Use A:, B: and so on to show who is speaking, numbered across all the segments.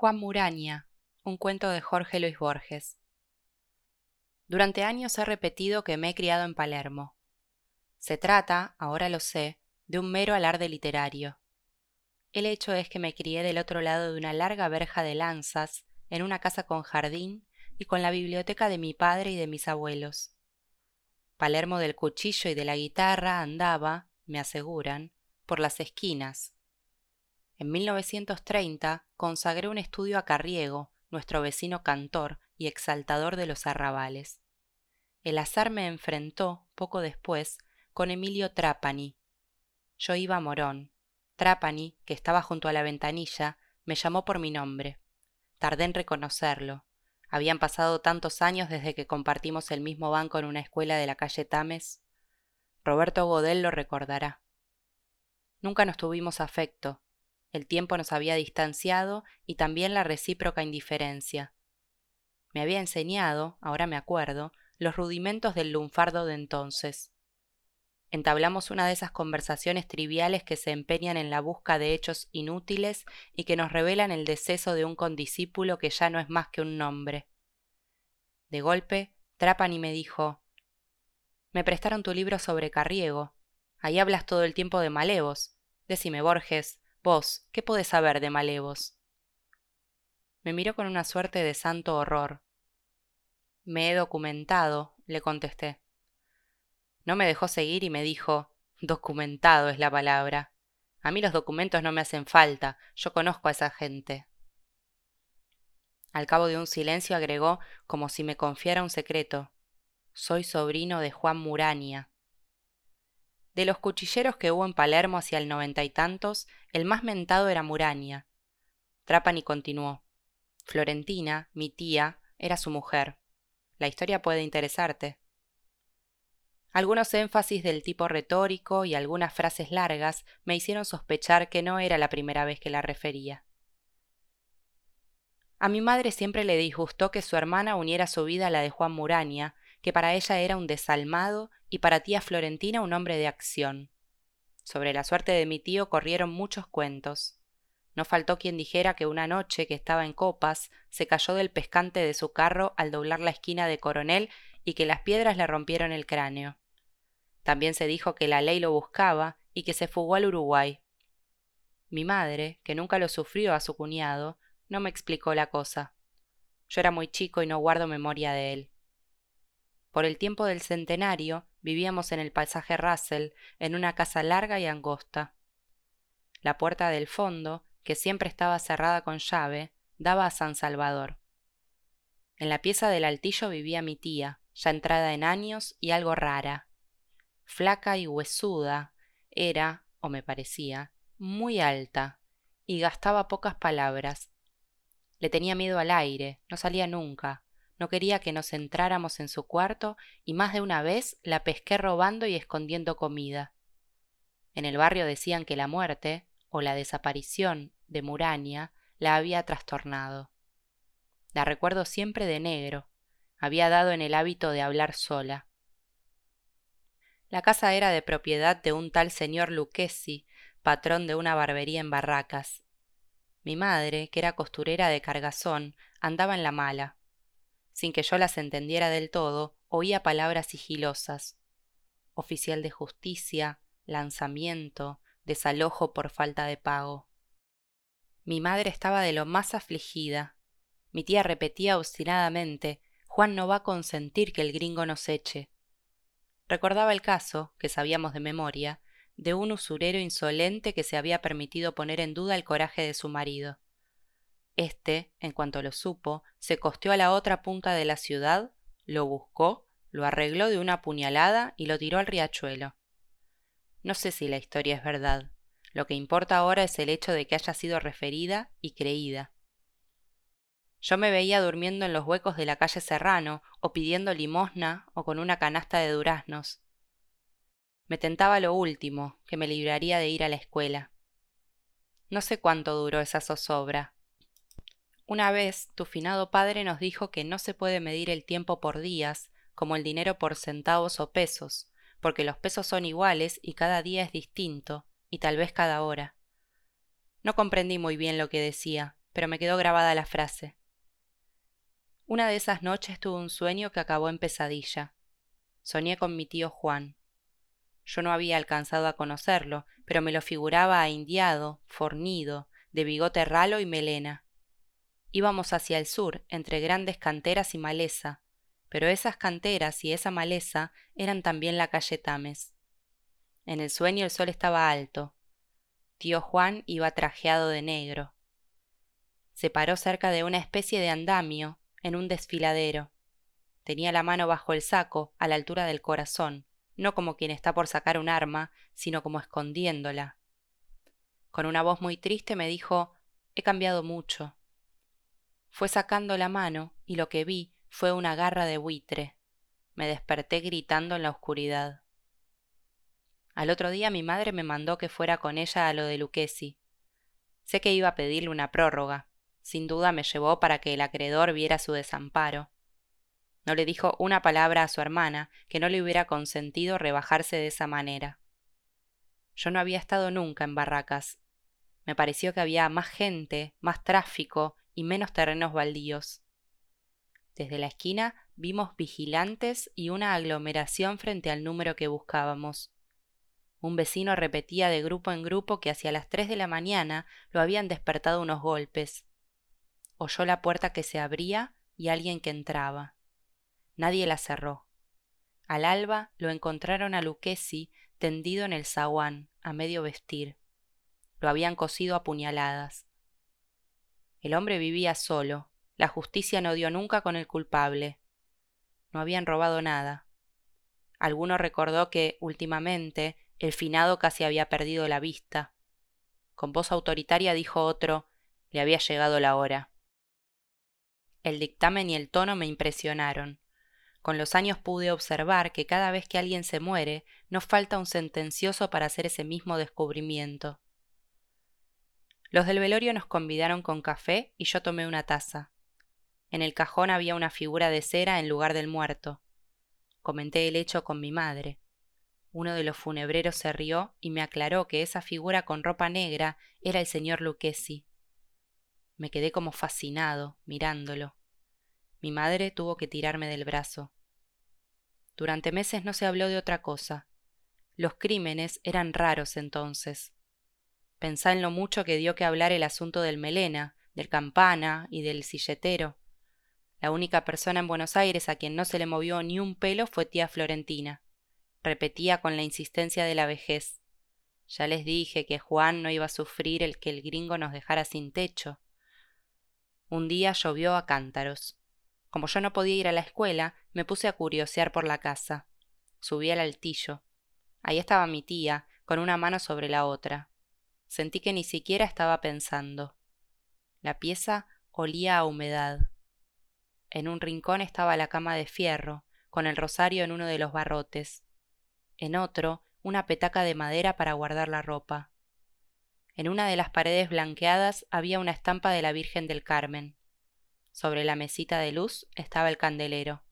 A: Juan Muraña, un cuento de Jorge Luis Borges. Durante años he repetido que me he criado en Palermo. Se trata, ahora lo sé, de un mero alarde literario. El hecho es que me crié del otro lado de una larga verja de lanzas, en una casa con jardín y con la biblioteca de mi padre y de mis abuelos. Palermo del cuchillo y de la guitarra andaba, me aseguran, por las esquinas, en 1930 consagré un estudio a Carriego, nuestro vecino cantor y exaltador de los arrabales. El azar me enfrentó, poco después, con Emilio Trapani. Yo iba a Morón. Trapani, que estaba junto a la ventanilla, me llamó por mi nombre. Tardé en reconocerlo. Habían pasado tantos años desde que compartimos el mismo banco en una escuela de la calle Tames. Roberto Godel lo recordará. Nunca nos tuvimos afecto, el tiempo nos había distanciado y también la recíproca indiferencia. Me había enseñado, ahora me acuerdo, los rudimentos del lunfardo de entonces. Entablamos una de esas conversaciones triviales que se empeñan en la busca de hechos inútiles y que nos revelan el deceso de un condiscípulo que ya no es más que un nombre. De golpe, Trapani me dijo Me prestaron tu libro sobre Carriego. Ahí hablas todo el tiempo de malevos. Decime, Borges, Vos, ¿qué podés saber de malevos? Me miró con una suerte de santo horror. Me he documentado, le contesté. No me dejó seguir y me dijo documentado es la palabra. A mí los documentos no me hacen falta, yo conozco a esa gente. Al cabo de un silencio agregó, como si me confiara un secreto. Soy sobrino de Juan Murania. De los cuchilleros que hubo en Palermo hacia el noventa y tantos, el más mentado era Muraña. Trapani continuó. Florentina, mi tía, era su mujer. La historia puede interesarte. Algunos énfasis del tipo retórico y algunas frases largas me hicieron sospechar que no era la primera vez que la refería. A mi madre siempre le disgustó que su hermana uniera su vida a la de Juan Muraña, que para ella era un desalmado y para tía Florentina un hombre de acción. Sobre la suerte de mi tío corrieron muchos cuentos. No faltó quien dijera que una noche que estaba en copas se cayó del pescante de su carro al doblar la esquina de Coronel y que las piedras le rompieron el cráneo. También se dijo que la ley lo buscaba y que se fugó al Uruguay. Mi madre, que nunca lo sufrió a su cuñado, no me explicó la cosa. Yo era muy chico y no guardo memoria de él. Por el tiempo del centenario vivíamos en el pasaje Russell, en una casa larga y angosta. La puerta del fondo, que siempre estaba cerrada con llave, daba a San Salvador. En la pieza del altillo vivía mi tía, ya entrada en años y algo rara. Flaca y huesuda, era, o me parecía, muy alta, y gastaba pocas palabras. Le tenía miedo al aire, no salía nunca, no quería que nos entráramos en su cuarto y más de una vez la pesqué robando y escondiendo comida. En el barrio decían que la muerte, o la desaparición, de Murania la había trastornado. La recuerdo siempre de negro, había dado en el hábito de hablar sola. La casa era de propiedad de un tal señor Lucchesi, patrón de una barbería en Barracas. Mi madre, que era costurera de Cargazón, andaba en la mala sin que yo las entendiera del todo, oía palabras sigilosas. Oficial de justicia, lanzamiento, desalojo por falta de pago. Mi madre estaba de lo más afligida. Mi tía repetía obstinadamente Juan no va a consentir que el gringo nos eche. Recordaba el caso, que sabíamos de memoria, de un usurero insolente que se había permitido poner en duda el coraje de su marido. Este, en cuanto lo supo, se costeó a la otra punta de la ciudad, lo buscó, lo arregló de una puñalada y lo tiró al riachuelo. No sé si la historia es verdad. Lo que importa ahora es el hecho de que haya sido referida y creída. Yo me veía durmiendo en los huecos de la calle Serrano, o pidiendo limosna, o con una canasta de duraznos. Me tentaba lo último, que me libraría de ir a la escuela. No sé cuánto duró esa zozobra, una vez tu finado padre nos dijo que no se puede medir el tiempo por días, como el dinero por centavos o pesos, porque los pesos son iguales y cada día es distinto, y tal vez cada hora. No comprendí muy bien lo que decía, pero me quedó grabada la frase. Una de esas noches tuve un sueño que acabó en pesadilla. Soñé con mi tío Juan. Yo no había alcanzado a conocerlo, pero me lo figuraba indiado, fornido, de bigote ralo y melena. Íbamos hacia el sur, entre grandes canteras y maleza, pero esas canteras y esa maleza eran también la calle Tames. En el sueño el sol estaba alto. Tío Juan iba trajeado de negro. Se paró cerca de una especie de andamio, en un desfiladero. Tenía la mano bajo el saco, a la altura del corazón, no como quien está por sacar un arma, sino como escondiéndola. Con una voz muy triste me dijo He cambiado mucho. Fue sacando la mano y lo que vi fue una garra de buitre. Me desperté gritando en la oscuridad. Al otro día mi madre me mandó que fuera con ella a lo de Lucchesi. Sé que iba a pedirle una prórroga. Sin duda me llevó para que el acreedor viera su desamparo. No le dijo una palabra a su hermana que no le hubiera consentido rebajarse de esa manera. Yo no había estado nunca en barracas. Me pareció que había más gente, más tráfico y menos terrenos baldíos. Desde la esquina vimos vigilantes y una aglomeración frente al número que buscábamos. Un vecino repetía de grupo en grupo que hacia las tres de la mañana lo habían despertado unos golpes. Oyó la puerta que se abría y alguien que entraba. Nadie la cerró. Al alba lo encontraron a Lucchesi tendido en el zaguán, a medio vestir. Lo habían cosido a puñaladas. El hombre vivía solo. La justicia no dio nunca con el culpable. No habían robado nada. Alguno recordó que, últimamente, el finado casi había perdido la vista. Con voz autoritaria dijo otro le había llegado la hora. El dictamen y el tono me impresionaron. Con los años pude observar que cada vez que alguien se muere, no falta un sentencioso para hacer ese mismo descubrimiento. Los del velorio nos convidaron con café y yo tomé una taza. En el cajón había una figura de cera en lugar del muerto. Comenté el hecho con mi madre. Uno de los funebreros se rió y me aclaró que esa figura con ropa negra era el señor Lucchesi. Me quedé como fascinado, mirándolo. Mi madre tuvo que tirarme del brazo. Durante meses no se habló de otra cosa. Los crímenes eran raros entonces. Pensá en lo mucho que dio que hablar el asunto del melena, del campana y del silletero. La única persona en Buenos Aires a quien no se le movió ni un pelo fue tía Florentina repetía con la insistencia de la vejez. Ya les dije que Juan no iba a sufrir el que el gringo nos dejara sin techo. Un día llovió a cántaros. Como yo no podía ir a la escuela, me puse a curiosear por la casa. Subí al altillo. Ahí estaba mi tía, con una mano sobre la otra. Sentí que ni siquiera estaba pensando. La pieza olía a humedad. En un rincón estaba la cama de fierro, con el rosario en uno de los barrotes en otro una petaca de madera para guardar la ropa. En una de las paredes blanqueadas había una estampa de la Virgen del Carmen. Sobre la mesita de luz estaba el candelero.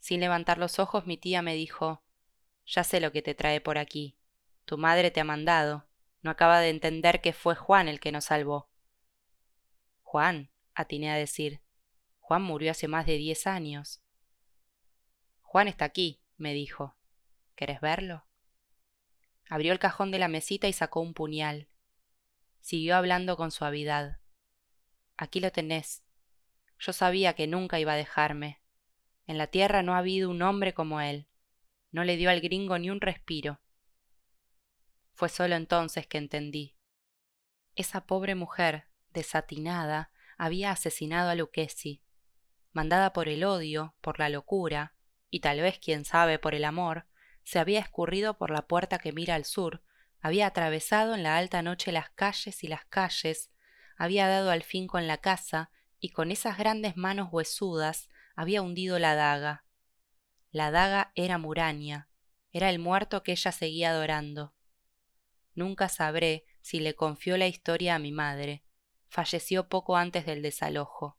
A: Sin levantar los ojos mi tía me dijo Ya sé lo que te trae por aquí. Tu madre te ha mandado. No acaba de entender que fue Juan el que nos salvó. Juan, atiné a decir. Juan murió hace más de diez años. Juan está aquí, me dijo. ¿Querés verlo? Abrió el cajón de la mesita y sacó un puñal. Siguió hablando con suavidad. Aquí lo tenés. Yo sabía que nunca iba a dejarme. En la tierra no ha habido un hombre como él. No le dio al gringo ni un respiro. Fue solo entonces que entendí. Esa pobre mujer, desatinada, había asesinado a Lucchesi. Mandada por el odio, por la locura, y tal vez, quién sabe, por el amor, se había escurrido por la puerta que mira al sur, había atravesado en la alta noche las calles y las calles, había dado al fin con la casa, y con esas grandes manos huesudas había hundido la daga. La daga era Muraña, era el muerto que ella seguía adorando. Nunca sabré si le confió la historia a mi madre. Falleció poco antes del desalojo.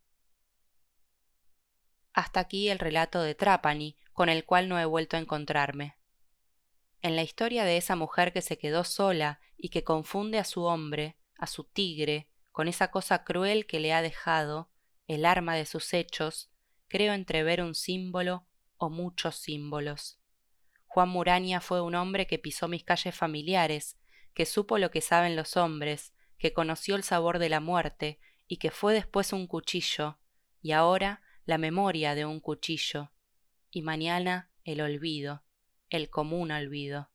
A: Hasta aquí el relato de Trapani, con el cual no he vuelto a encontrarme. En la historia de esa mujer que se quedó sola y que confunde a su hombre, a su tigre, con esa cosa cruel que le ha dejado, el arma de sus hechos, creo entrever un símbolo o muchos símbolos. Juan Muraña fue un hombre que pisó mis calles familiares, que supo lo que saben los hombres, que conoció el sabor de la muerte y que fue después un cuchillo, y ahora la memoria de un cuchillo, y mañana el olvido, el común olvido.